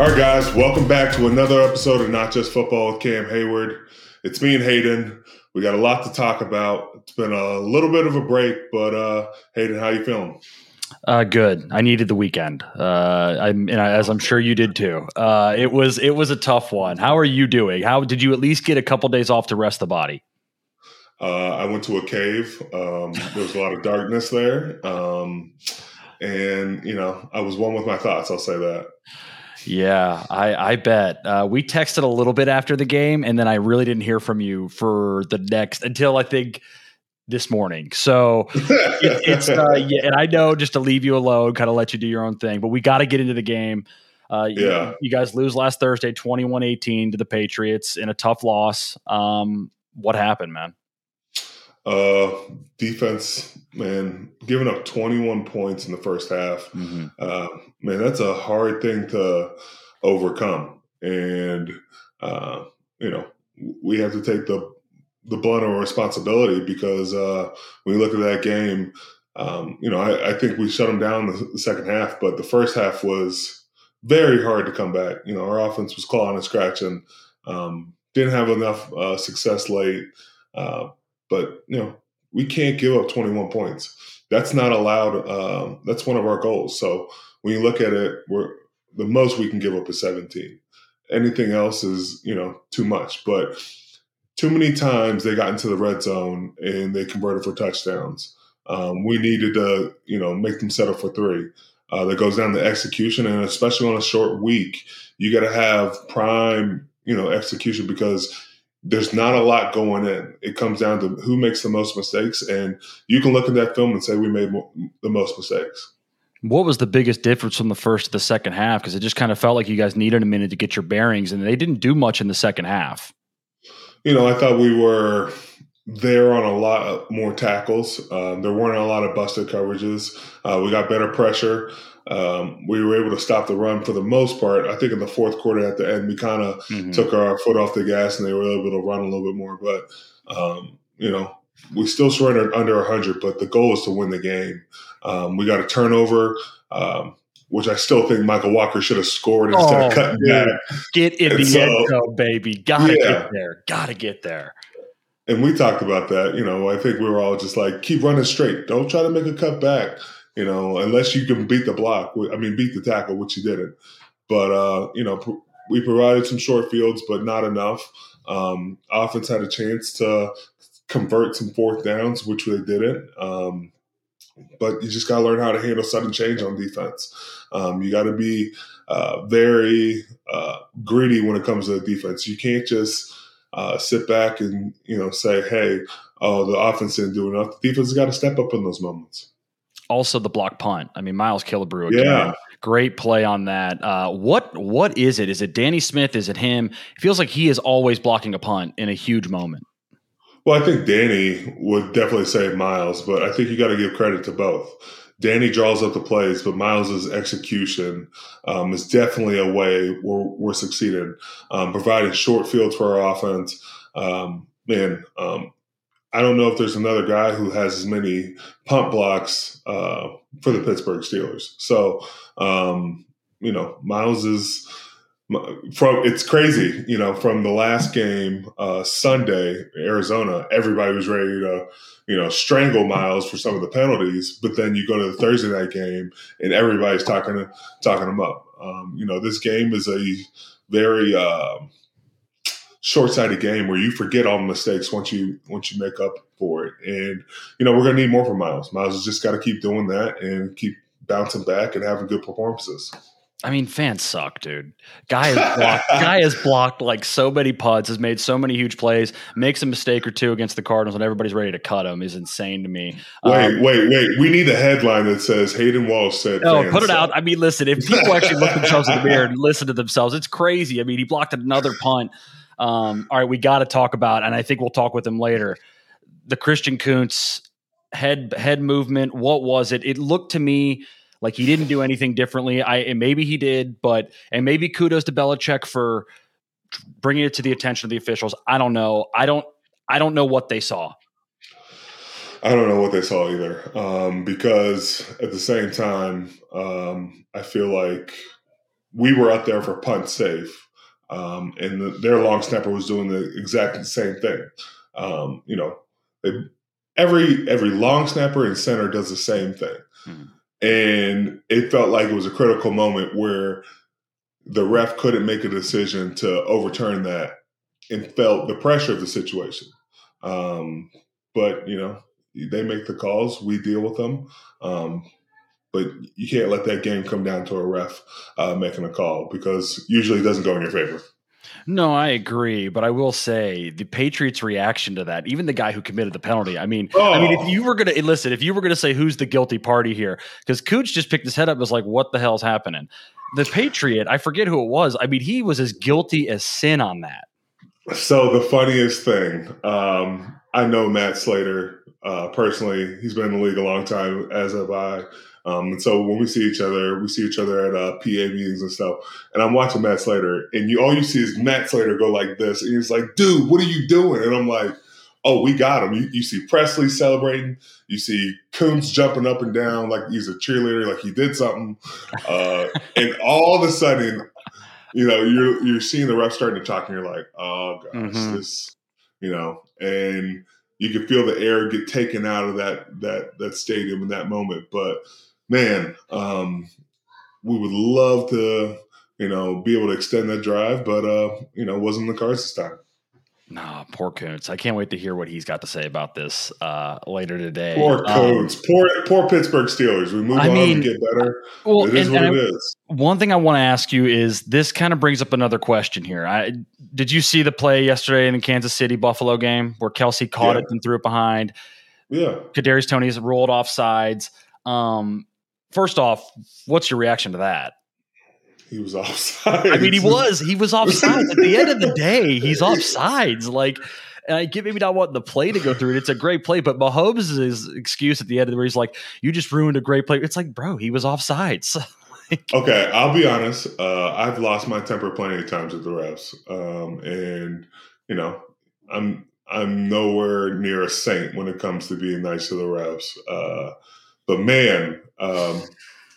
All right, guys, welcome back to another episode of Not Just Football with Cam Heyward. It's me and Hayden. We got a lot to talk about. It's been a little bit of a break, but uh, Hayden, how you feeling? Uh, good. I needed the weekend. Uh, I'm, and I, as I'm sure you did too. Uh, it was it was a tough one. How are you doing? How did you at least get a couple days off to rest the body? Uh, I went to a cave. Um, there was a lot of darkness there, um, and you know, I was one with my thoughts. I'll say that. Yeah, I, I bet. Uh, we texted a little bit after the game, and then I really didn't hear from you for the next until I think this morning. So it, it's uh, yeah, and I know just to leave you alone, kind of let you do your own thing, but we got to get into the game. Uh, yeah, you, you, guys lose last Thursday, 21-18 to the Patriots in a tough loss. Um, what happened, man? Uh, defense, man, giving up 21 points in the first half. Mm-hmm. Uh, man, that's a hard thing to overcome. And, uh, you know, we have to take the the blunt of responsibility because uh, when you look at that game, um, you know, I, I, think we shut them down the, the, second half, but the first half was very hard to come back. You know, our offense was clawing and scratching, um, didn't have enough uh, success late. Uh, but you know, we can't give up 21 points. That's not allowed. Um, that's one of our goals. So when you look at it, we're the most we can give up is 17. Anything else is you know too much. But too many times they got into the red zone and they converted for touchdowns. Um, we needed to you know make them settle for three. Uh, that goes down to execution, and especially on a short week, you got to have prime you know execution because there's not a lot going in. It comes down to who makes the most mistakes, and you can look at that film and say we made the most mistakes. What was the biggest difference from the first to the second half? Because it just kind of felt like you guys needed a minute to get your bearings, and they didn't do much in the second half. You know, I thought we were there on a lot more tackles. Um, there weren't a lot of busted coverages. Uh, we got better pressure. Um, we were able to stop the run for the most part. I think in the fourth quarter at the end, we kind of mm-hmm. took our foot off the gas and they were able to run a little bit more. But, um, you know, we still surrendered under 100, but the goal is to win the game. Um, we got a turnover, um, which I still think Mykal Walker should have scored instead oh, of cutting back. Get in and the so, end zone, baby. Gotta yeah. get there. Gotta get there. And we talked about that. You know, I think we were all just like, keep running straight. Don't try to make a cut back you know, unless you can beat the block. I mean, beat the tackle, which you didn't. But uh, you know, we provided some short fields, but not enough. Um, offense had a chance to convert some fourth downs, which they didn't. Um, but you just got to learn how to handle sudden change on defense. Um, you got to be uh, very uh, greedy when it comes to defense. You can't just uh, sit back and you know say, "Hey, oh, the offense didn't do enough." The defense has got to step up in those moments also the block punt. I mean, Miles Killebrew again. Yeah. Great play on that. Uh, what what is it? Is it Danny Smith? Is it him? It feels like he is always blocking a punt in a huge moment. Well, I think Danny would definitely say Miles, but I think you got to give credit to both. Danny draws up the plays, but Miles's execution um, is definitely a way we're, we're succeeding, um, providing short fields for our offense. Um, man, um, I don't know if there's another guy who has as many pump blocks uh, for the Pittsburgh Steelers. So, um, you know, Miles is from. It's crazy, you know, from the last game uh, Sunday, Arizona. Everybody was ready to, you know, strangle Miles for some of the penalties. But then you go to the Thursday night game, and everybody's talking talking him up. Um, you know, this game is a very uh, short-sighted game where you forget all the mistakes once you once you make up for it. And you know, we're gonna need more from Miles. Miles has just got to keep doing that and keep bouncing back and having good performances. I mean, fans suck, dude. Guy has blocked, guy has blocked like so many putts, has made so many huge plays, makes a mistake or two against the Cardinals, and everybody's ready to cut him. Is insane to me. Wait, um, wait, wait. We need a headline that says Hayden Walsh said. No, put it suck. out. I mean, listen. If people actually look themselves in the mirror and listen to themselves, it's crazy. I mean, he blocked another punt um, all right, we got to talk about, and I think we'll talk with him later. The Christian Kuntz head head movement. What was it? It looked to me like he didn't do anything differently. I and maybe he did, but and maybe kudos to Belichick for bringing it to the attention of the officials. I don't know. I don't. I don't know what they saw. I don't know what they saw either, um, because at the same time, um, I feel like we were out there for punt safe, um, and the, their long snapper was doing the exact same thing. Um, you know, they, every every long snapper and center does the same thing, mm-hmm. and it felt like it was a critical moment where the ref couldn't make a decision to overturn that, and felt the pressure of the situation. Um, but you know, they make the calls, we deal with them. Um, but you can't let that game come down to a ref uh, making a call because usually it doesn't go in your favor. No, I agree, but I will say the Patriots' reaction to that, even the guy who committed the penalty. I mean, oh. I mean, if oh. you were going to listen, if you were going to say who's the guilty party here, because Cooch just picked his head up, and was like, "What the hell's happening?" The Patriot, I forget who it was. I mean, he was as guilty as sin on that. So the funniest thing, um, I know Matt Slater uh, personally. He's been in the league a long time, as have I. Um, and so when we see each other, we see each other at uh, PA meetings and stuff. And I'm watching Matt Slater, and you all you see is Matt Slater go like this, and he's like, "Dude, what are you doing?" And I'm like, "Oh, we got him." You, you see Pressley celebrating, you see Kuntz jumping up and down like he's a cheerleader, like he did something, uh, and all of a sudden, you know, you're you're seeing the ref starting to talk, and you're like, "Oh gosh, mm-hmm. this," you know, and you can feel the air get taken out of that that that stadium in that moment, but man, um, we would love to, you know, be able to extend that drive, but uh, you know, wasn't in the cards this time. Nah, poor Kuntz. I can't wait to hear what he's got to say about this uh, later today. Poor Kuntz. Um, poor, poor Pittsburgh Steelers. We move I on mean, to get better. Well, it is and, what and it I, is. One thing I want to ask you is this kind of brings up another question here. I did you see the play yesterday in the Kansas City Buffalo game where Kelce caught yeah. it and threw it behind? Yeah. Kadarius Toney's rolled off sides. Um, first off, what's your reaction to that? He was offside. I mean, he was. He was offside. At the end of the day, he's offsides. Like, and I get maybe not wanting the play to go through it. It's a great play, but Mahomes' excuse at the end of the where he's like, "You just ruined a great play." It's like, bro, he was offsides. okay, I'll be honest. Uh, I've lost my temper plenty of times with the refs, um, and you know, I'm I'm nowhere near a saint when it comes to being nice to the refs. Uh, but man, um,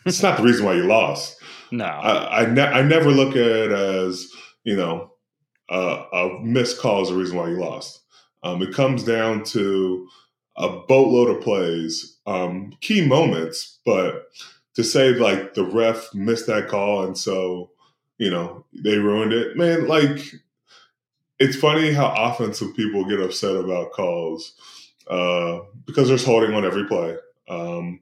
it's not the reason why you lost. No, I I, ne- I never look at it as you know uh, a missed call is the reason why you lost. Um, it comes down to a boatload of plays, um, key moments, but to say like the ref missed that call and so you know they ruined it, man. Like it's funny how offensive people get upset about calls uh, because there's holding on every play. Um,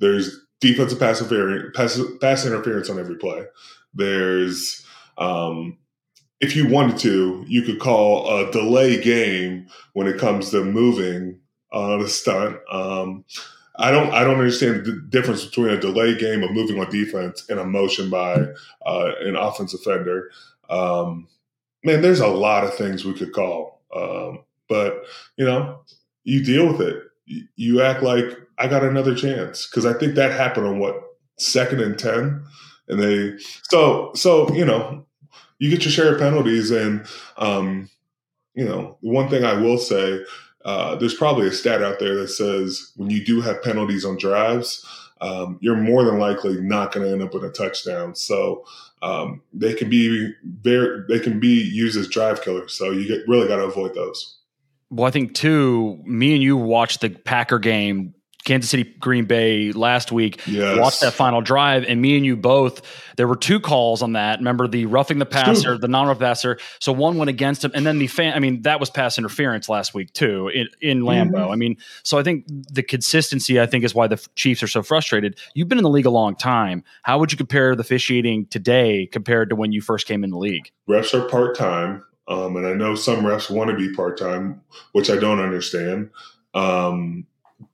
there's defensive pass interference, pass, pass interference on every play. There's um, if you wanted to, you could call a delay game when it comes to moving on a stunt. Um, I don't I don't understand the difference between a delay game of moving on defense and a motion by uh, an offense offender. Um, man, there's a lot of things we could call, um, but you know, you deal with it. You act like I got another chance because I think that happened on what second and ten, and they so so you know you get your share of penalties, and um, you know one thing I will say, uh, there's probably a stat out there that says when you do have penalties on drives, um, you're more than likely not going to end up with a touchdown. So um, they can be very they can be used as drive killers. So you get, really got to avoid those. Well, I think too. Me and you watched the Packer game Kansas City Green Bay last week. Yes. Watched that final drive, and me and you both. There were two calls on that. Remember the roughing the passer, the non-rough passer. So one went against him, and then the fan. I mean, that was pass interference last week too in, in Lambeau. Mm-hmm. I mean, so I think the consistency. I think is why the Chiefs are so frustrated. You've been in the league a long time. How would you compare the officiating today compared to when you first came in the league? Refs are part time. Um, and I know some refs want to be part time, which I don't understand. Um,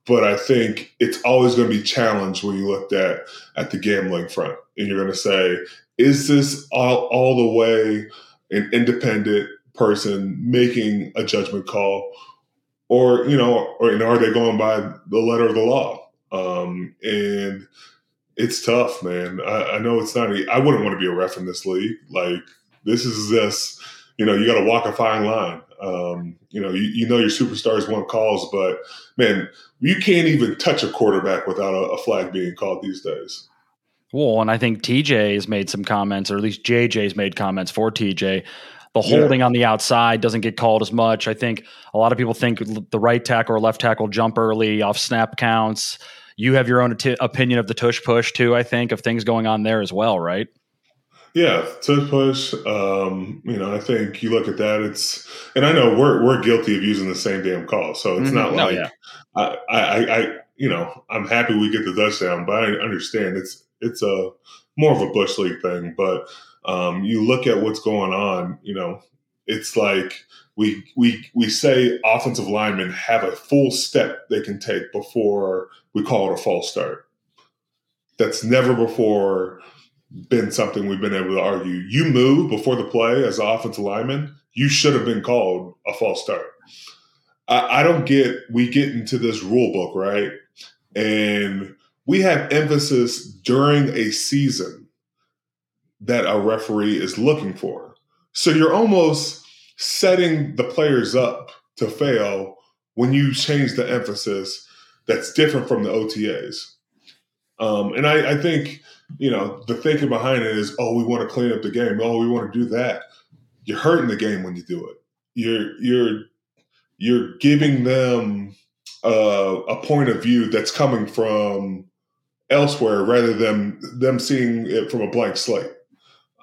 but I think it's always going to be challenged when you looked at at the gambling front, and you're going to say, is this all all the way an independent person making a judgment call, or you know, or and are they going by the letter of the law? Um, and it's tough, man. I, I know it's not. I wouldn't want to be a ref in this league. Like this is this. You know, you got to walk a fine line. Um, you know, you, you know your superstars want calls, but man, you can't even touch a quarterback without a, a flag being called these days. Well, and I think TJ has made some comments, or at least JJ's made comments for TJ. The holding yeah. on the outside doesn't get called as much. I think a lot of people think the right tackle or left tackle jump early off snap counts. You have your own t- opinion of the tush push too. I think of things going on there as well, right? Yeah, tush push. Um, you know, I think you look at that. It's and I know we're we're guilty of using the same damn call, so it's mm-hmm. not like yeah. I, I, I, you know, I'm happy we get the touchdown, but I understand it's it's a more of a bush league thing. But um, you look at what's going on, you know, it's like we we we say offensive linemen have a full step they can take before we call it a false start. That's never before been something we've been able to argue. You move before the play as an offensive lineman, you should have been called a false start. I, I don't get we get into this rule book, right? And we have emphasis during a season that a referee is looking for. So you're almost setting the players up to fail when you change the emphasis that's different from the OTAs. Um, and I, I, think, you know, the thinking behind it is, oh, we want to clean up the game. Oh, we want to do that. You're hurting the game when you do it. You're you're you're giving them uh, a point of view that's coming from elsewhere rather than them seeing it from a blank slate.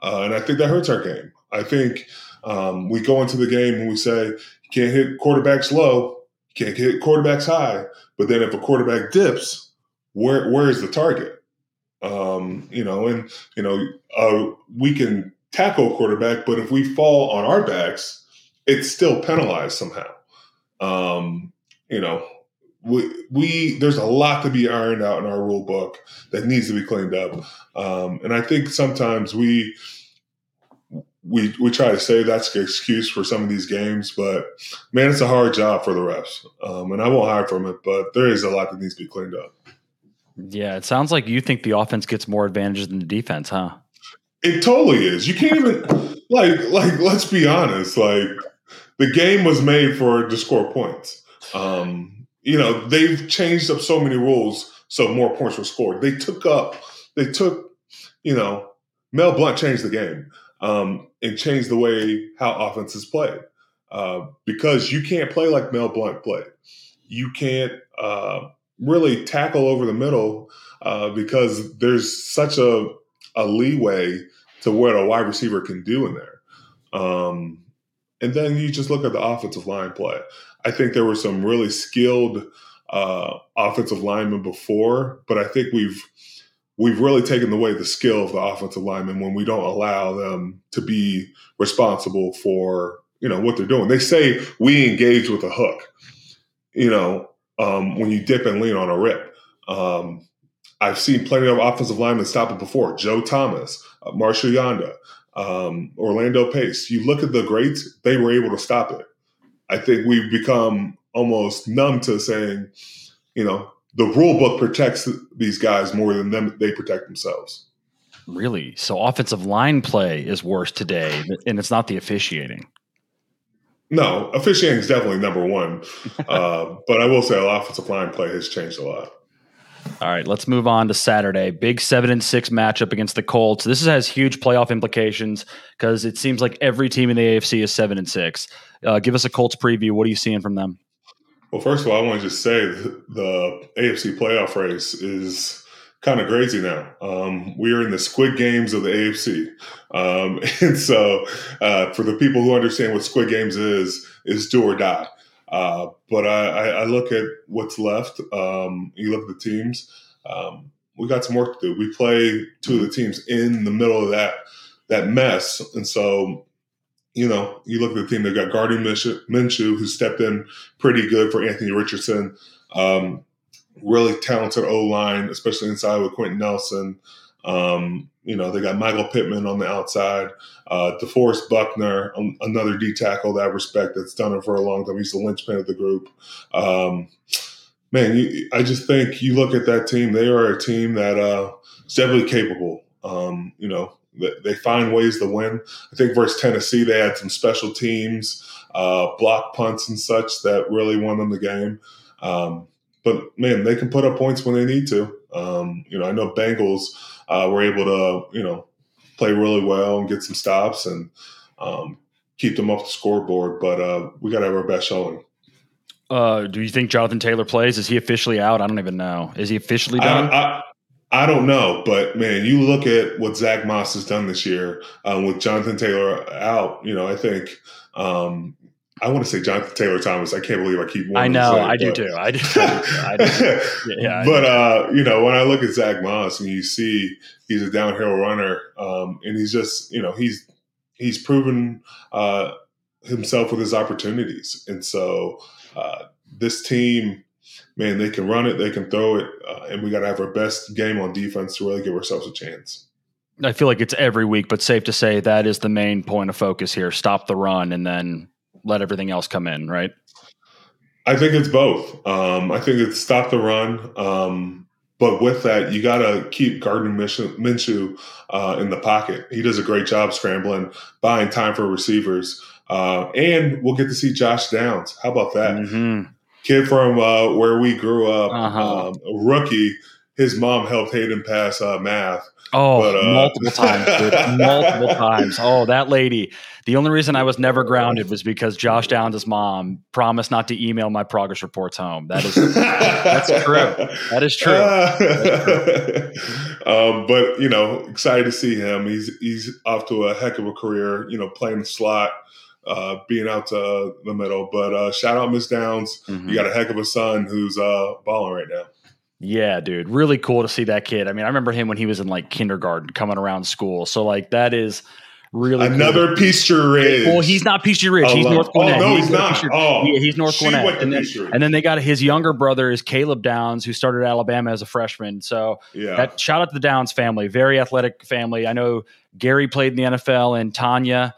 Uh, and I think that hurts our game. I think um, we go into the game and we say, you can't hit quarterbacks low, you can't hit quarterbacks high. But then if a quarterback dips, where where is the target? Um, you know, and you know, uh, we can tackle quarterback, but if we fall on our backs, it's still penalized somehow. Um, you know, we, we there's a lot to be ironed out in our rule book that needs to be cleaned up, um, and I think sometimes we we we try to say that's an excuse for some of these games, but man, it's a hard job for the refs, um, and I won't hide from it. But there is a lot that needs to be cleaned up. Yeah, it sounds like you think the offense gets more advantages than the defense, huh? It totally is. You can't even like like let's be honest. Like the game was made for to score points. Um, you know, they've changed up so many rules so more points were scored. They took up, they took, you know, Mel Blount changed the game um, and changed the way how offenses played uh, because you can't play like Mel Blount played. You can't uh, really tackle over the middle uh, because there's such a, a leeway to what a wide receiver can do in there. Um, and then you just look at the offensive line play. I think there were some really skilled uh, offensive linemen before, but I think we've we've really taken away the skill of the offensive linemen when we don't allow them to be responsible for you know what they're doing. They say we engage with a hook, you know, um, when you dip and lean on a rip. Um, I've seen plenty of offensive linemen stop it before. Joe Thomas, uh, Marshal Yanda um, Orlando Pace. You look at the greats; they were able to stop it. I think we've become almost numb to saying, you know, the rule book protects these guys more than them they protect themselves. Really? So offensive line play is worse today, and it's not the officiating. No, officiating is definitely number one, uh, but I will say offensive line play has changed a lot. All right, let's move on to Saturday. Big seven and six matchup against the Colts. This has huge playoff implications because it seems like every team in the AFC is seven and six. Uh, give us a Colts preview. What are you seeing from them? Well, first of all, I want to just say the AFC playoff race is kind of crazy now. Um, we are in the squid games of the AFC. Um, and so, uh, for the people who understand what squid games is, is do or die. Uh, but I, I, look at what's left. Um, you look at the teams. Um, we got some work to do. We play two of the teams in the middle of that that mess, and so you know you look at the team. They've got Gardner Minshew, who stepped in pretty good for Anthony Richardson. Um, really talented O line, especially inside with Quenton Nelson. Um, you know, they got Michael Pittman on the outside, uh, DeForest Buckner, um, another D tackle that I respect that's done it for a long time. He's the linchpin of the group. Um, man, you, I just think you look at that team, they are a team that uh, is definitely capable. Um, you know, they find ways to win. I think versus Tennessee, they had some special teams, uh, block punts and such that really won them the game. Um, but man, they can put up points when they need to. Um, you know, I know Bengals uh, were able to, you know, play really well and get some stops and um, keep them off the scoreboard, but uh, we got to have our best showing. Uh, do you think Jonathan Taylor plays? Is he officially out? I don't even know. Is he officially done? I, I, I don't know, but man, you look at what Zach Moss has done this year um, with Jonathan Taylor out. You know, I think um, I want to say Jonathan Taylor Thomas. I can't believe I keep. Winning. I know, I, do too. I do. I do. yeah, but uh, you know, when I look at Zach Moss and you see he's a downhill runner, um, and he's just you know he's he's proven uh, himself with his opportunities, and so uh, this team, man, they can run it, they can throw it, uh, and we got to have our best game on defense to really give ourselves a chance. I feel like it's every week, but safe to say that is the main point of focus here. Stop the run and then let everything else come in, right? I think it's both. Um, I think it's stop the run. Um, but with that, you got to keep Gardner Minshew uh, in the pocket. He does a great job scrambling, buying time for receivers. Uh, and we'll get to see Josh Downs. How about that? Mm-hmm. Kid from uh, where we grew up, uh-huh. um, rookie. His mom helped Hayden pass uh, math. Oh, but, uh, multiple times, dude. multiple times. Oh, that lady. The only reason I was never grounded was because Josh Downs' mom promised not to email my progress reports home. That is that's true. That is true. um, but you know, excited to see him. He's he's off to a heck of a career. You know, playing the slot uh, being out to the middle. But uh, shout out Miss Downs. Mm-hmm. You got a heck of a son who's uh, balling right now. Yeah, dude, really cool to see that kid. I mean, I remember him when he was in like kindergarten, coming around school. So like that is really another cool. Peachtree Ridge. Well, he's not Peachtree Ridge. He's North Gwinnett. Oh no, he's, he's not. Oh, yeah, he's North Gwinnett. And then, and then, they got his younger brother is Caleb Downs, who started Alabama as a freshman. So yeah, that, shout out to the Downs family, very athletic family. I know Gary played in the NFL, and Tanya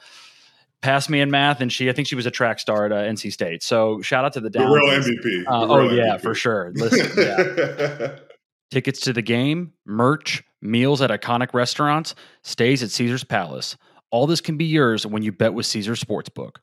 passed me in math, and she I think she was a track star at uh, NC State. So shout out to the Downs. The real MVP. Uh, the oh real yeah, MVP. for sure. Listen, yeah. Tickets to the game, merch, meals at iconic restaurants, stays at Caesars Palace. All this can be yours when you bet with Caesar Sportsbook.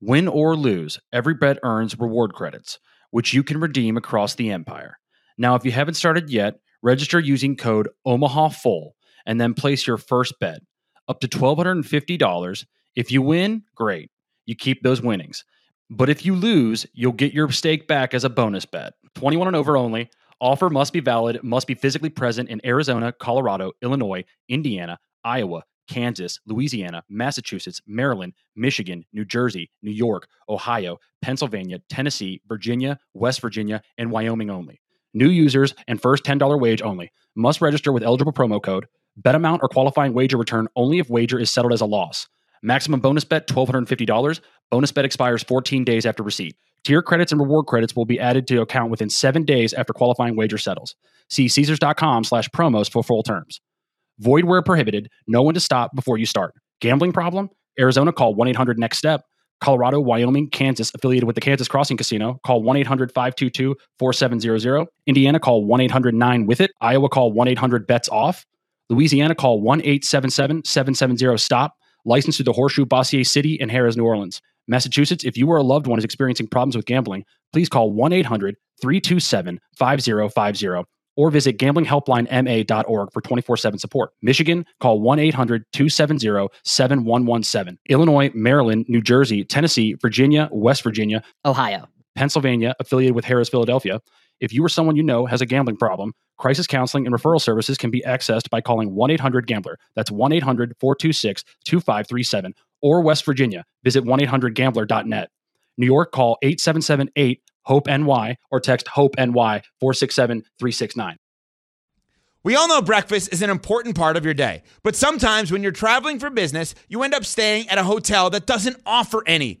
Win or lose, every bet earns reward credits, which you can redeem across the empire. Now, if you haven't started yet, register using code OMAHAFULL and then place your first bet. Up to $1,250 if you win, great. You keep those winnings. But if you lose, you'll get your stake back as a bonus bet. 21 and over only. Offer must be valid, must be physically present in Arizona, Colorado, Illinois, Indiana, Iowa, Kansas, Louisiana, Massachusetts, Maryland, Michigan, New Jersey, New York, Ohio, Pennsylvania, Tennessee, Virginia, West Virginia, and Wyoming only. New users and first $10 wage only. Must register with eligible promo code. Bet amount or qualifying wager return only if wager is settled as a loss. Maximum bonus bet $1,250. Bonus bet expires 14 days after receipt. Tier credits and reward credits will be added to account within seven days after qualifying wager settles. See Caesars.com slash promos for full terms. Void where prohibited. Know when to stop before you start. Gambling problem? Arizona call 1 800 NEXT STEP. Colorado, Wyoming, Kansas, affiliated with the Kansas Crossing Casino, call 1 800 522 4700. Indiana, call 1 800 9 with it. Iowa, call 1 800 bets off. Louisiana, call 1 877 770 stop licensed to the Horseshoe, Bossier City, and Harrah's, New Orleans. Massachusetts, if you or a loved one is experiencing problems with gambling, please call 1 800 327 5050 or visit gamblinghelplinema.org for 24 7 support. Michigan, call 1 800 270 7117. Illinois, Maryland, New Jersey, Tennessee, Virginia, West Virginia, Ohio, Pennsylvania, affiliated with Harrah's, Philadelphia. If you or someone you know has a gambling problem, crisis counseling and referral services can be accessed by calling 1 800 Gambler. That's 1 800 426 2537. Or West Virginia, visit 1 800 Gambler.net. New York, call 877 8 HOPE NY or text HOPE NY 467 369. We all know breakfast is an important part of your day, but sometimes when you're traveling for business, you end up staying at a hotel that doesn't offer any.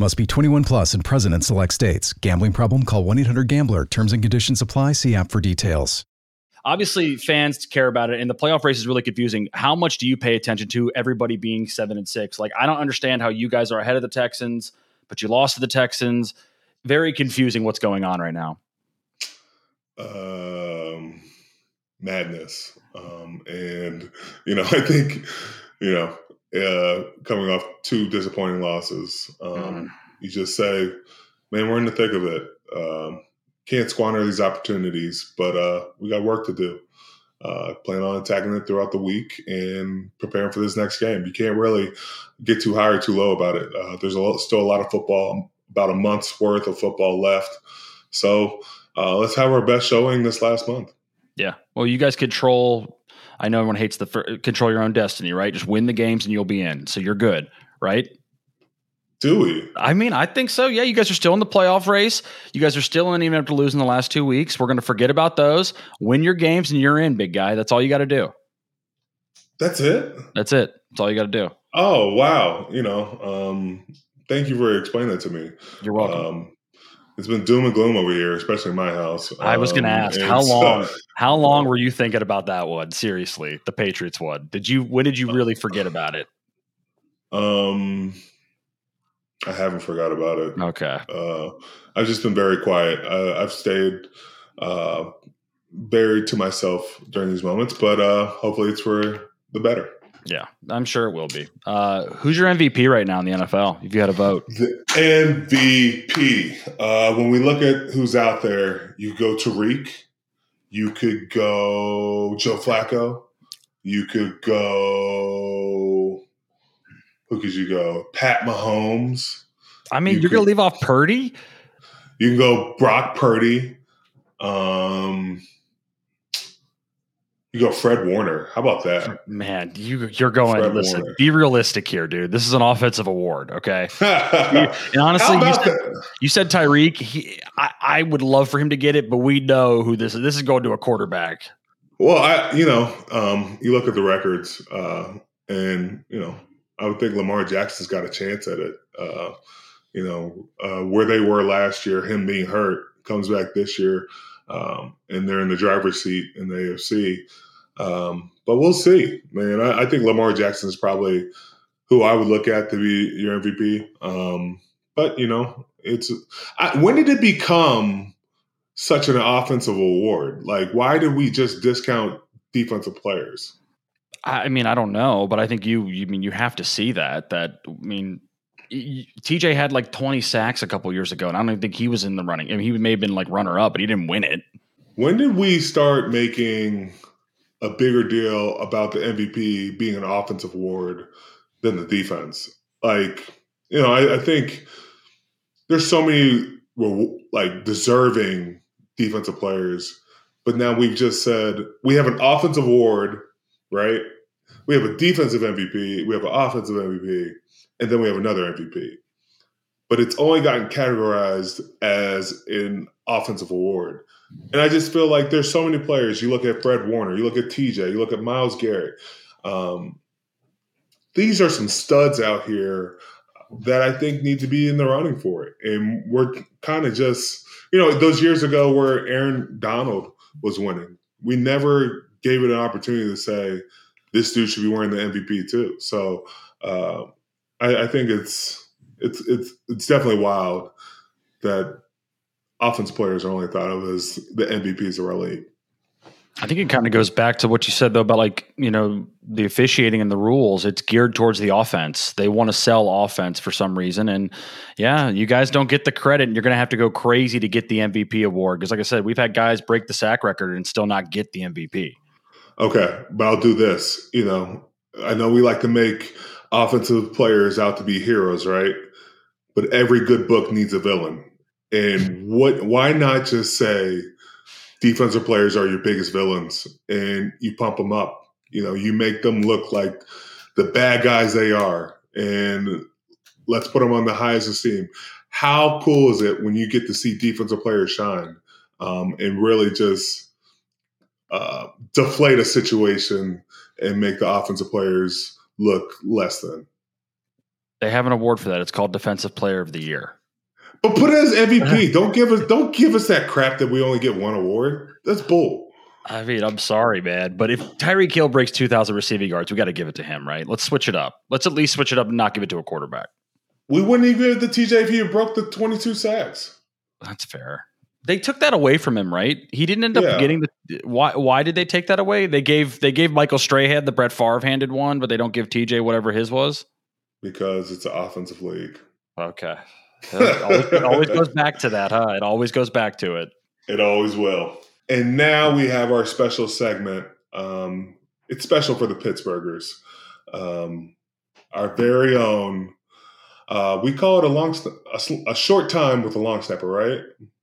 Must be 21 plus and present in select states. Gambling problem? Call 1 800 GAMBLER. Terms and conditions apply. See app for details. Obviously, fans care about it, and the playoff race is really confusing. How much do you pay attention to everybody being seven and six? Like, I don't understand how you guys are ahead of the Texans, but you lost to the Texans. Very confusing what's going on right now. Um, madness. Um, and, you know, I think, you know, uh, coming off two disappointing losses. Um, mm. You just say, man, we're in the thick of it. Um, can't squander these opportunities, but uh, we got work to do. Uh, plan on attacking it throughout the week and preparing for this next game. You can't really get too high or too low about it. Uh, there's a lot, still a lot of football, about a month's worth of football left. So uh, let's have our best showing this last month. Yeah. Well, you guys control I know everyone hates the control your own destiny, right? Just win the games and you'll be in. So you're good, right? Do we? I mean, I think so. Yeah, you guys are still in the playoff race. You guys are still in, even after losing the last two weeks. We're going to forget about those. Win your games and you're in, big guy. That's all you got to do. That's it. That's it. That's all you got to do. Oh wow! You know, um, thank you for explaining that to me. You're welcome. Um, it's been doom and gloom over here, especially in my house. I was going to um, ask how long. how long were you thinking about that one? Seriously, the Patriots one. Did you? When did you really forget about it? Um, I haven't forgot about it. Okay. Uh, I've just been very quiet. Uh, I've stayed uh, buried to myself during these moments, but uh, hopefully it's for the better. Yeah, I'm sure it will be. Uh, who's your MVP right now in the NFL? If you had a vote, the MVP. Uh, when we look at who's out there, you go Tyreek. You could go Joe Flacco. You could go. Who could you go? Pat Mahomes. I mean, you are gonna leave off Purdy. You can go Brock Purdy. Um, you go Fred Warner. How about that? Man, you you're going. Fred listen, Warner. be realistic here, dude. This is an offensive award, okay? and honestly, you said, you said, Tyreek. He, I, I would love for him to get it, but we know who this is. This is going to a quarterback. Well, I you know, um, you look at the records, uh, and you know, I would think Lamar Jackson's got a chance at it. Uh, you know, uh, where they were last year, him being hurt, comes back this year um, and they're in the driver's seat in the AFC. Um, but we'll see, man. I, I, think Lamar Jackson is probably who I would look at to be your MVP. Um, but you know, it's I, when did it become such an offensive award? Like, why did we just discount defensive players? I mean, I don't know, but I think you, you mean you have to see that. That I mean, TJ had like 20 sacks a couple years ago, and I don't think he was in the running. I mean, he may have been like runner up, but he didn't win it. When did we start making a bigger deal about the MVP being an offensive award than the defense? Like, you know, I, I think there's so many like deserving defensive players, but now we've just said we have an offensive award, right? We have a defensive MVP, we have an offensive MVP and then we have another MVP. But it's only gotten categorized as an offensive award. And I just feel like there's so many players. You look at Fred Warner, you look at TJ, you look at Myles Garrett. Um, these are some studs out here that I think need to be in the running for it. And we're kind of just, you know, those years ago where Aaron Donald was winning, we never gave it an opportunity to say this dude should be wearing the MVP too. So uh, I, I think it's it's it's it's definitely wild that offense players are only thought of as the MVPs of our league. I think it kind of goes back to what you said though about like you know the officiating and the rules. It's geared towards the offense. They want to sell offense for some reason, and yeah, you guys don't get the credit. and You're going to have to go crazy to get the MVP award because, like I said, we've had guys break the sack record and still not get the MVP. Okay, but I'll do this. You know, I know we like to make offensive players out to be heroes, right? But every good book needs a villain. And what? Why not just say defensive players are your biggest villains, and you pump them up? You know, you make them look like the bad guys they are, and let's put them on the highest esteem. How cool is it when you get to see defensive players shine um, and really just uh, deflate a situation and make the offensive players look less than? They have an award for that. It's called Defensive Player of the Year. But put it as MVP. don't give us don't give us that crap that we only get one award. That's bull. I mean, I'm sorry, man, but if Tyreek Hill breaks 2,000 receiving yards, we got to give it to him, right? Let's switch it up. Let's at least switch it up and not give it to a quarterback. We wouldn't even give it to TJ if he broke the 22 sacks. That's fair. They took that away from him, right? He didn't end up yeah. getting the. Why? Why did they take that away? They gave they gave Michael Strahan the Brett Favre handed one, but they don't give TJ whatever his was because it's an offensive league. Okay, it always, it always goes back to that, huh? It always goes back to it. It always will. And now we have our special segment. Um, it's special for the Pittsburghers. Um, our very own. Uh, we call it a long, a, a, short time with a long snapper, right?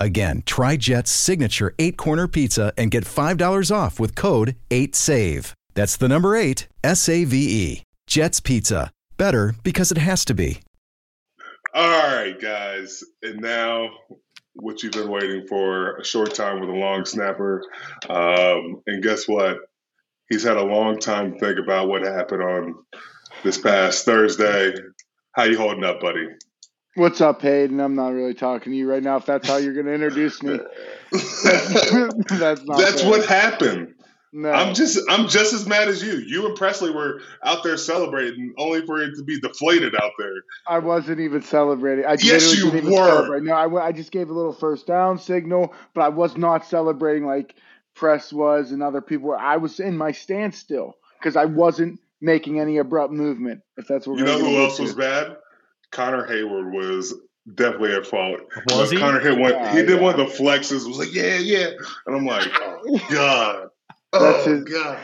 Again, try Jet's signature eight corner pizza and get $5 off with code 8SAVE. That's the number eight, S A V E. Jet's Pizza. Better because it has to be. All right, guys. And now, what you've been waiting for a short time with a long snapper. Um, and guess what? He's had a long time to think about what happened on this past Thursday. How you holding up, buddy? What's up, Hayden? I'm not really talking to you right now. If that's how you're going to introduce me, that's not. That's what happened. No. I'm just I'm just as mad as you. You and Pressley were out there celebrating, only for it to be deflated out there. I wasn't even celebrating. I yes, you were. Celebrate. No, I, I just gave a little first down signal, but I was not celebrating like Press was and other people were. I was in my standstill because I wasn't making any abrupt movement. If that's what you know, who else to. was bad? Connor Heyward was definitely at fault. Was he? Connor hit one. Yeah, he did yeah. one of the flexes. Was like, yeah, yeah, and I'm like, oh god. Oh that's his, god.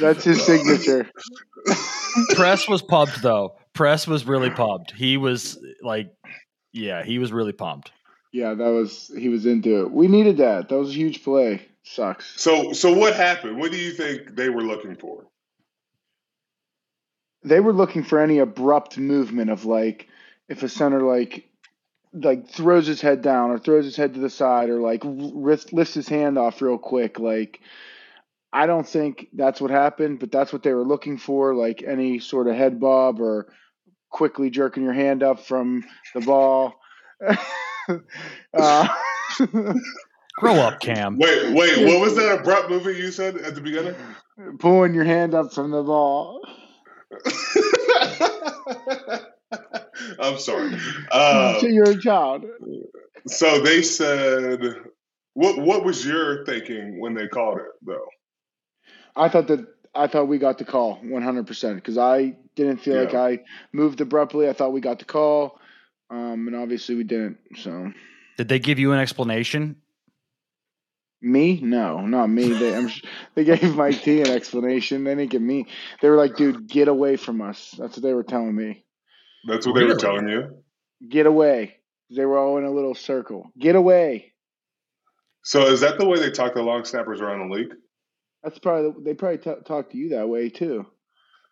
That's his signature. Press was pumped though. Press was really pumped. He was like, yeah, he was really pumped. Yeah, that was he was into it. We needed that. That was a huge play. Sucks. So, so what happened? What do you think they were looking for? They were looking for any abrupt movement of like if a center like like throws his head down or throws his head to the side or like lifts his hand off real quick like I don't think that's what happened, but that's what they were looking for like any sort of head bob or quickly jerking your hand up from the ball. uh, Grow up, Cam. Wait, wait, what was that abrupt movie you said at the beginning? Pulling your hand up from the ball. I'm sorry. Um, You're a child. So they said, what What was your thinking when they called it, though? I thought that I thought we got the call 100 percent because I didn't feel yeah. like I moved abruptly. I thought we got the call, um, and obviously we didn't. So, did they give you an explanation? Me? No, not me. They, they gave my team an explanation. They didn't give me. They were like, "Dude, get away from us." That's what they were telling me. That's what really? they were telling you. Get away. They were all in a little circle. Get away. So is that the way they talk to long snappers around the league? That's probably they probably t- talk to you that way too.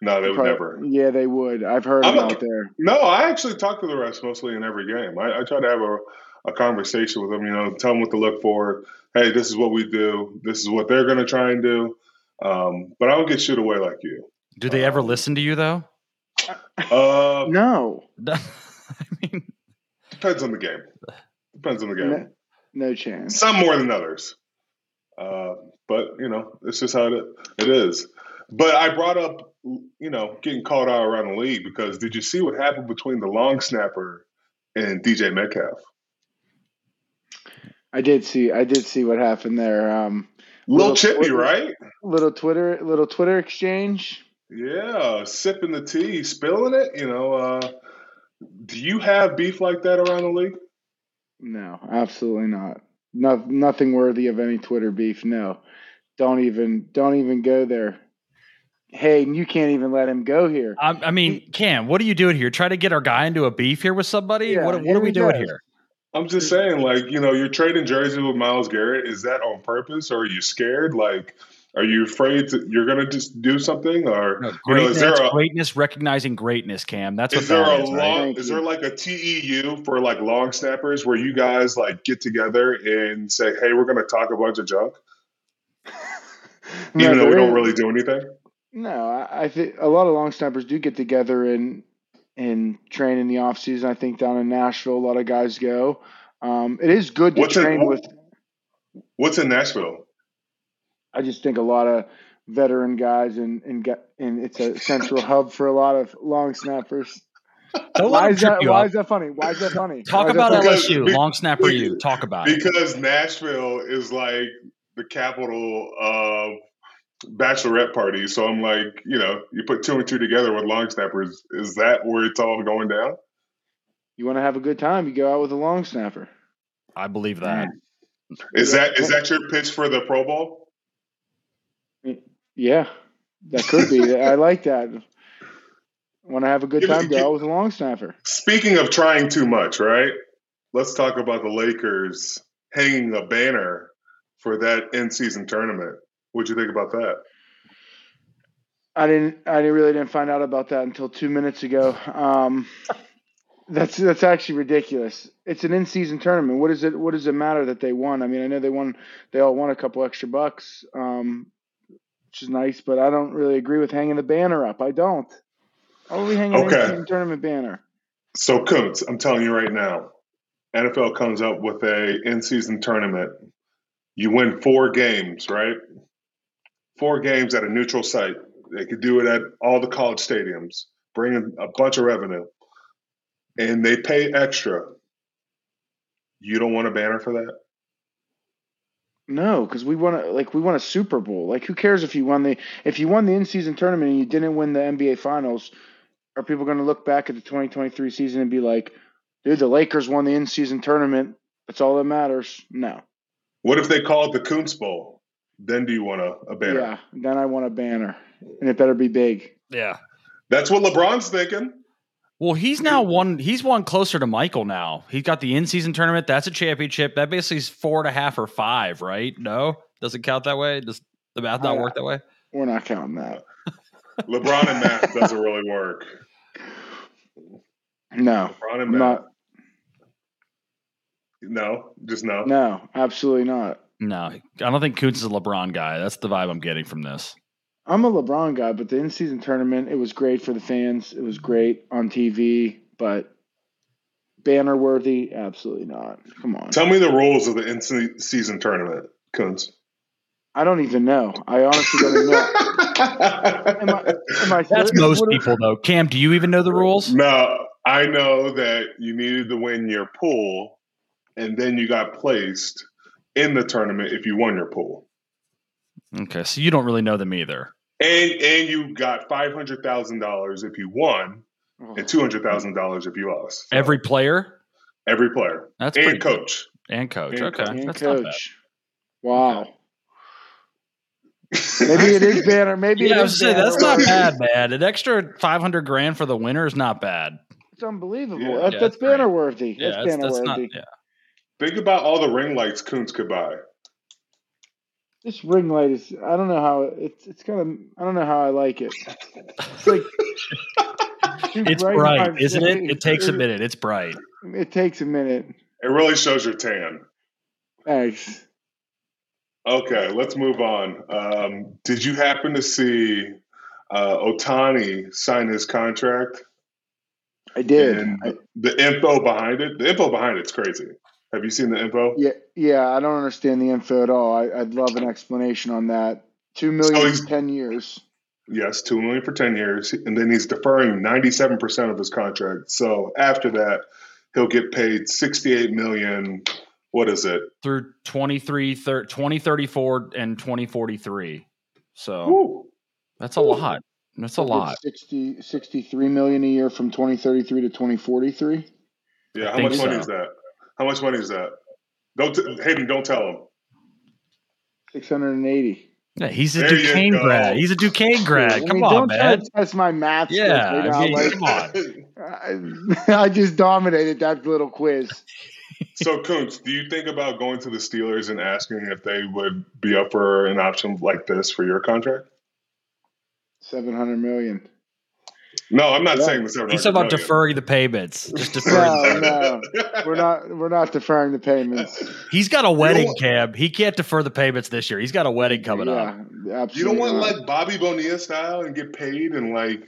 No, they, would probably, never. Yeah, they would. I've heard I'm out a, there. No, I actually talk to the rest mostly in every game. I, I try to have a, a conversation with them. You know, tell them what to look for. Hey, this is what we do. This is what they're going to try and do. Um, but I don't get shit away like you. Do they ever listen to you though? Uh, no. I mean, depends on the game. Depends on the game. No, no chance. Some more than others. Uh, but you know, it's just how it, it is. But I brought up, you know, getting called out around the league because did you see what happened between the long snapper and DK Metcalf? I did see. I did see what happened there. Um, Little, Little chippy, Twitter- right? little Twitter, little Twitter exchange. Yeah, sipping the tea, spilling it. You know, uh, do you have beef like that around the league? No, absolutely not. No, nothing worthy of any Twitter beef. No, don't even, don't even go there. Hey, you can't even let him go here. I, I mean, Cam, what are you doing here? Try to get our guy into a beef here with somebody? Yeah, what what are we we doing go. here? I'm just saying, like, you know, you're trading jerseys with Myles Garrett. Is that on purpose, or are you scared? Like, are you afraid that you're gonna just do something, or No, you know, greatness, is there a greatness, recognizing greatness, Cam. That's what is there that a is, long right? Is there like a TEU for like long snappers where you guys like get together and say, hey, we're gonna talk a bunch of junk, No, even though we don't is- really do anything? No, I, I think a lot of long snappers do get together and and train in the off season. I think down in Nashville, a lot of guys go. Um, it is good to What's in- train with. What's in Nashville? I just think a lot of veteran guys and and get and it's a central hub for a lot of long snappers. Don't Why is that? Why up. is that funny? Why is that funny? Talk Why about funny? Because- LSU, be- long snapper. You talk about it. Because Nashville is like the capital of bachelorette parties. So I'm like, you know, you put two and two together with long snappers. Is that where it's all going down? You want to have a good time? You go out with a long snapper. I believe that. Is that is that your pitch for the Pro Bowl? Yeah, that could be. I like that. Want to have a good it- time? Go give- out with a long snapper. Speaking of trying too much, right? Let's talk about the Lakers hanging a banner for that in season tournament. What'd you think about that? I didn't. I didn't- really didn't find out about that until two minutes ago. Um, that's that's actually ridiculous. It's an in-season tournament. What does it? What does it matter that they won? I mean, I know they won. They all won a couple extra bucks, um, which is nice. But I don't really agree with hanging the banner up. I don't. We hanging an Okay. in-season tournament banner? So Kuntz, I'm telling you right now, NFL comes up with a in season tournament. You win four games, right? Four games at a neutral site. They could do it at all the college stadiums, bring in a bunch of revenue, and they pay extra. You don't want a banner for that? No, because we won a, like we won a Super Bowl. Like, who cares if you won the if you won the in-season tournament and you didn't win the NBA Finals? Are people going to look back at the 2023 season and be like, "Dude, the Lakers won the in-season tournament. That's all that matters." No. What if they call it the Kuntz Bowl? Then do you want a, a banner? Yeah. Then I want a banner, and it better be big. Yeah. That's what LeBron's thinking. Well, he's now one. He's one closer to Michael now. He's got the in-season tournament. That's a championship. That basically is four and a half or five, right? No, doesn't count that way. Does the math not Uh, work that way? We're not counting that. LeBron and math doesn't really work. No. LeBron and math. not. No, just no. No. Absolutely not. No, I don't think Kuntz is a LeBron guy. That's the vibe I'm getting from this. I'm a LeBron guy, but the in-season tournament it was great for the fans. It was great on TV, but banner worthy, absolutely not. Come on. Tell me the rules of the in season tournament, Kuntz. I don't even know. I honestly don't even know. Am I, am I That's most What- people, though. Cam, do you even know the rules? no, I know that you needed to win your pool, and then you got placed in the tournament if you won your pool, Okay, so you don't really know them either. And and you got five hundred thousand dollars if you won, and two hundred thousand dollars if you lost. So, Every player. every player That's pretty and good. coach. and coach. and okay, coach. And that's coach. Wow. Maybe it is banner. Maybe Yeah, it I was is saying, that's not bad, man. An extra five hundred grand for the winner is not bad. It's unbelievable. Yeah. That, Yeah, that's that's banner worthy. Yeah, that's that's, banner that's not. Yeah. Think about all the ring lights Kuntz could buy. This ring light is. I don't know how it's. It's kind of. I don't know how I like it. It's like. It's in bright, isn't it? face. It takes a minute. It's bright. It takes a minute. It really shows your tan. Thanks. Okay, let's move on. Um, did you happen to see uh, Ohtani sign his contract? I did. And I- the info behind it, the info behind it's crazy. Have you seen the info? yeah, yeah. I don't understand the info at all. I, I'd love an explanation on that. Two million So in ten years. Yes, two million for ten years, and then he's deferring ninety-seven percent of his contract. So after that, he'll get paid sixty-eight million What is it? through 23, thir- 2034 and 2043. So Woo. that's a lot. That's a lot. 60, 63 million a year from 2033 to 2043. Yeah, how much money so. is that? How much money is that? Don't t- Hayden. Don't tell him. 680. Yeah, he's a There Duquesne grad. He's a Duquesne grad. I Come mean, on, don't man. to test my math. skills Yeah, right I mean, like, come on. I, I just dominated that little quiz. so, Kuntz, do you think about going to the Steelers and asking if they would be up for an option like this for your contract? 700 million. No, I'm not Yeah. saying the seven. He's talking about deferring the payments. Just deferring. No, no, we're not. We're not deferring the payments. He's got a wedding, what? Cam. He can't defer the payments this year. He's got a wedding coming up. absolutely. You don't want not. like Bobby Bonilla style and get paid in like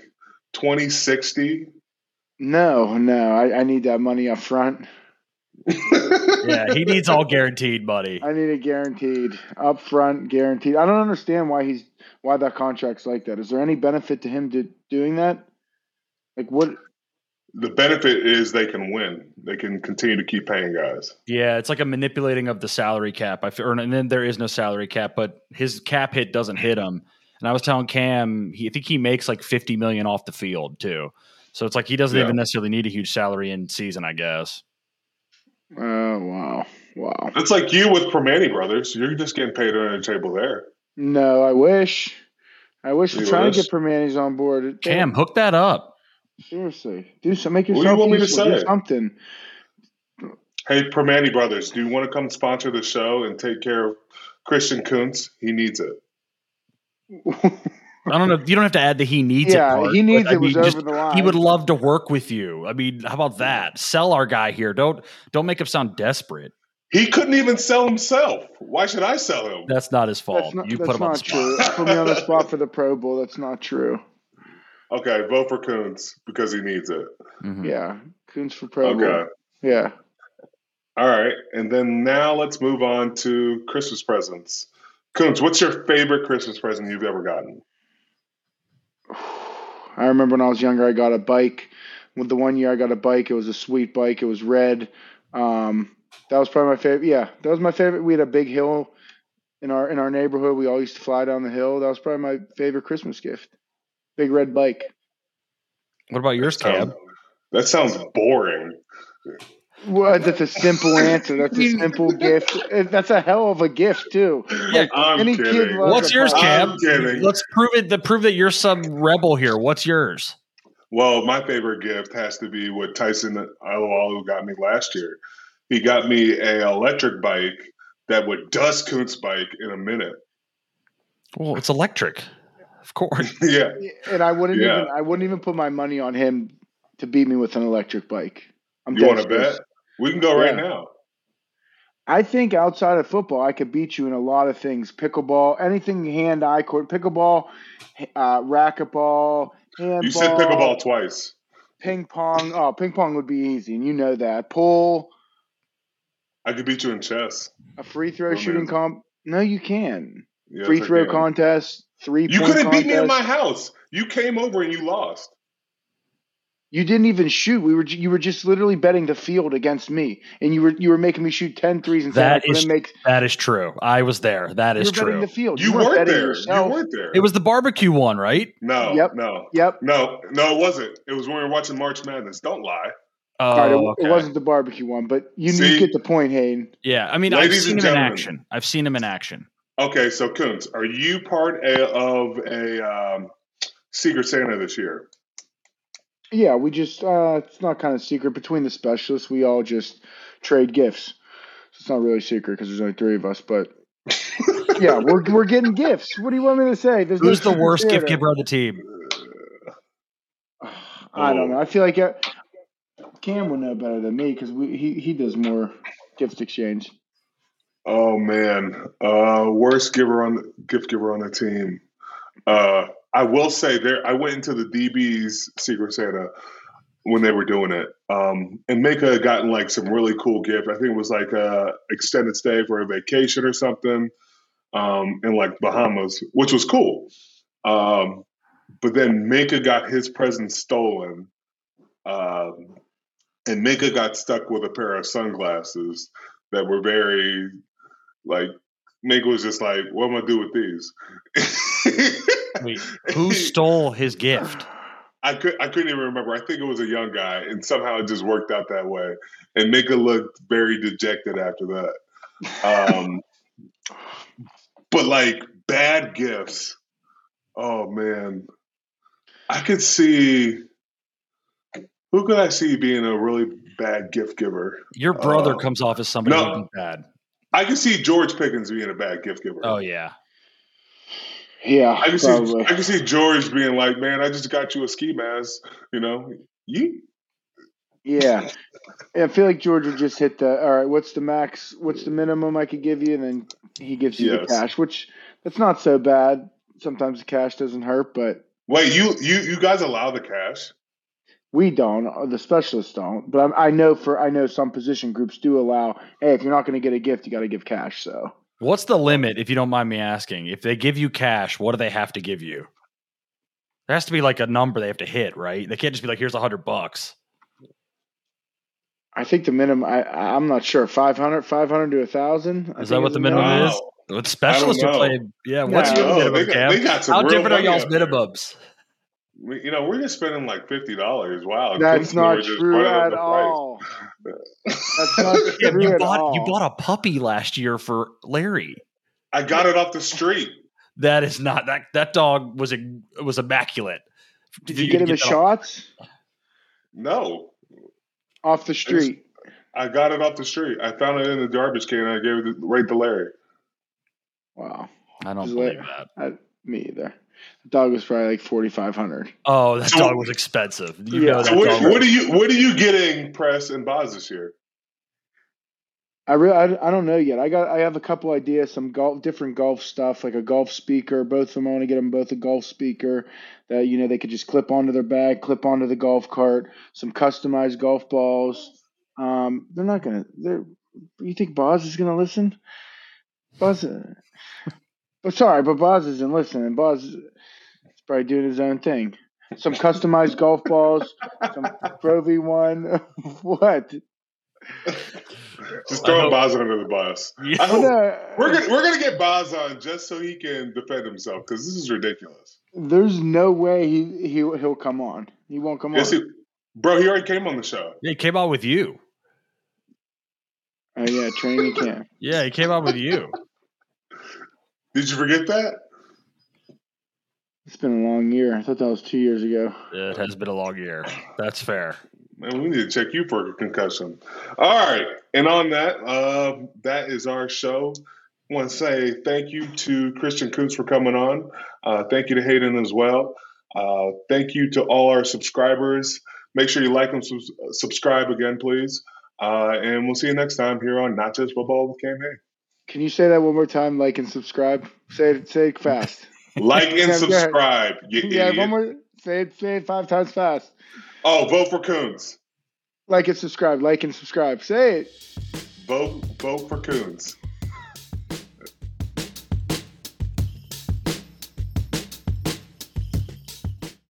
2060. No, no. I, I need that money up front. Yeah, he needs all guaranteed money. I need it guaranteed, up front, guaranteed. I don't understand why he's why that contract's like that. Is there any benefit to him to doing that? Like what? The benefit is they can win. They can continue to keep paying guys. Yeah, it's like a manipulating of the salary cap. I feel, and then there is no salary cap, but his cap hit doesn't hit him. And I was telling Cam, he, I think he makes like fifty million off the field too. So it's like he doesn't Yeah. even necessarily need a huge salary in season, I guess. Oh wow, wow. It's like you with Primanti Brothers. You're just getting paid under the table there. No, I wish. I wish we're trying wish? to get Primantis on board. Cam, hook that up. Seriously, do some. Make What do you yourself want me to say? something. Hey, Primanti Brothers, do you want to come sponsor the show and take care of Christian Kuntz? He needs it. I don't know. You don't have to add that he needs Yeah, it. Part, he needs but, I it was mean, over the line. He would love to work with you. I mean, how about that? Sell our guy here. Don't don't make him sound desperate. He couldn't even sell himself. Why should I sell him? That's not his fault. That's not, you that's put him on the spot. true. Put me on the spot for the Pro Bowl. That's not true. Okay, vote for Kuntz because he needs it. Mhm. Yeah, Kuntz for Pro Okay. Yeah. All right. And then now let's move on to Christmas presents. Kuntz, what's your favorite Christmas present you've ever gotten? I remember when I was younger, I got a bike. With the one year I got a bike, it was a sweet bike. It was red. Um, that was probably my favorite. Yeah, that was my favorite. We had a big hill in our in our neighborhood. We all used to fly down the hill. That was probably my favorite Christmas gift. Big red bike. What about yours, Sounds- Cam? That sounds boring. Well, that's a simple answer. That's a simple gift. Uh, That's a hell of a gift too. Like I'm any kid kidding. loves What's yours, bike. Cam? Let's prove it. The prove that you're some rebel here. What's yours? Well, my favorite gift has to be what Tyson Alualu got me last year. He got me a electric bike that would dust Kuntz bike in a minute. Well, it's electric, of course. yeah. And I wouldn't Yeah. even I wouldn't even put my money on him to beat me with an electric bike. I'm You want to bet? We can go right now. I think outside of football, I could beat you in a lot of things. Pickleball, anything hand-eye court, pickleball, uh, racquetball, handball. You said pickleball twice. ping pong. Oh, ping pong would be easy, and you know that. Pool, I could beat you in chess. a free throw Oh, shooting man. comp. No, you can. Yes, free throw can. contest, three. You couldn't beat me in my house. You came over and you lost. You didn't even shoot. We were you were just literally betting the field against me, and you were you were making me shoot 10 threes and That is make. that is true. I was there. That is You betting true. the field. You, weren't weren't there. yourself. You weren't there. It was the barbecue one, right? no, Yep. no, Yep. no, no. It wasn't. It was when we were watching March Madness. Don't lie. Oh, All right, it, okay. it wasn't the barbecue one, but you, See? you get the point, Hayden. Yeah, I mean, I've seen him in action. I've seen him in action. Okay, so Kuntz, are you part a, of a um, Secret Santa this year? Yeah, we just uh it's not kind of secret between the specialists. We all just trade gifts. So it's not really secret because there's only three of us, but yeah, we're we're getting gifts. What do you want me to say? There's no Who's the secret worst gift giver on the team? I don't Oh. know. I feel like uh, Cam would know better than me because he he does more gift exchange. Oh man, uh, worst giver on gift giver on the team. Uh, I will say there. I went into the DB's Secret Santa when they were doing it, um, and Minkah had gotten like some really cool gift. I think it was like a extended stay for a vacation or something um, in like Bahamas, which was cool. Um, but then Minkah got his present stolen, um, and Minkah got stuck with a pair of sunglasses that were very like Mink was just like, "What am I do with these?" Wait, who stole his gift? I could I couldn't even remember. I think it was a young guy, and somehow it just worked out that way. And Minkah looked very dejected after that. Um, but like bad gifts. Oh man, I could see. Who could I see being a really bad gift giver? Your brother Uh, comes off as somebody no. bad. I can see George Pickens being a bad gift giver. Oh yeah. Yeah, I can see. I can see George being like, "Man, I just got you a ski mask." You know, you Yeah. Yeah, I feel like George would just hit the all right, what's the max what's the minimum I could give you? And then he gives you the cash, which that's not so bad. Sometimes the cash doesn't hurt, but wait. You you you guys allow the cash? We don't. or The specialists don't. But I, I know for I know some position groups do allow. Hey, if you're not going to get a gift, you got to give cash. So What's the limit, if you don't mind me asking? If they give you cash, what do they have to give you? There has to be like a number they have to hit, right? They can't just be like, "Here's a hundred bucks." I think the minimum. I I'm not sure. 500, 500 to a thousand. Is that what the minimum Wow. is? With specialists are playing. Yeah, what's No, your minimum, they got, Cam? they got How different are y'all's up there. minimums? We- You know, we're just spending like fifty dollars. Wow, That's not true at all. That's not Yeah, true you at bought all. you bought a puppy last year for Larry. I got it off the street. That is not that that dog was a was immaculate. Did you get him the that off- shots No, off the street? I got it off the street. I found it in the garbage can and I gave it right to Larry. Wow, I don't Just believe let- that. I, me either. The dog was probably like forty five hundred. Oh, that So- dog was expensive. You Yeah. know So what, dog. what are you what are you getting, Press and Boz this year? I really, I, I don't know yet. I got, I have a couple ideas, some golf, different golf stuff, like a golf speaker. Both of them, I want to get them both a golf speaker that you know they could just clip onto their bag, clip onto the golf cart. Some customized golf balls. Um, they're not gonna. They're. You think Boz is gonna listen? Boz. Uh, But sorry, but Boz isn't listening. Boz is probably doing his own thing. Some customized golf balls. Some Pro V one. what? Just I throwing Boz under the bus. Yeah. Hope, we're gonna we're gonna get Boz on just so he can defend himself because this is ridiculous. There's no way he he he'll come on. He won't come Yes, on. he, bro, he already came on the show. Yeah, he came out with you. Oh yeah, training camp. Yeah, he came out with you. Did you forget that? It's been a long year. I thought that was two years ago. It has been a long year. That's fair. Man, we need to check you for a concussion. All right, and on that, uh, that is our show. I want to say thank you to Christian Kuntz for coming on. Uh, thank you to Hayden as well. Uh, thank you to all our subscribers. Make sure you like and sus- subscribe again, please. Uh, and we'll see you next time here on Not Just Football with Cam Hay. Can you say that one more time? Like and subscribe. Say it. Say it fast. Like and Yeah, go ahead. subscribe, you yeah, idiot. one more. Say it. Say it five times fast. Oh, vote for Kuntz. Like and subscribe. Like and subscribe. Say it. Vote, vote for Kuntz.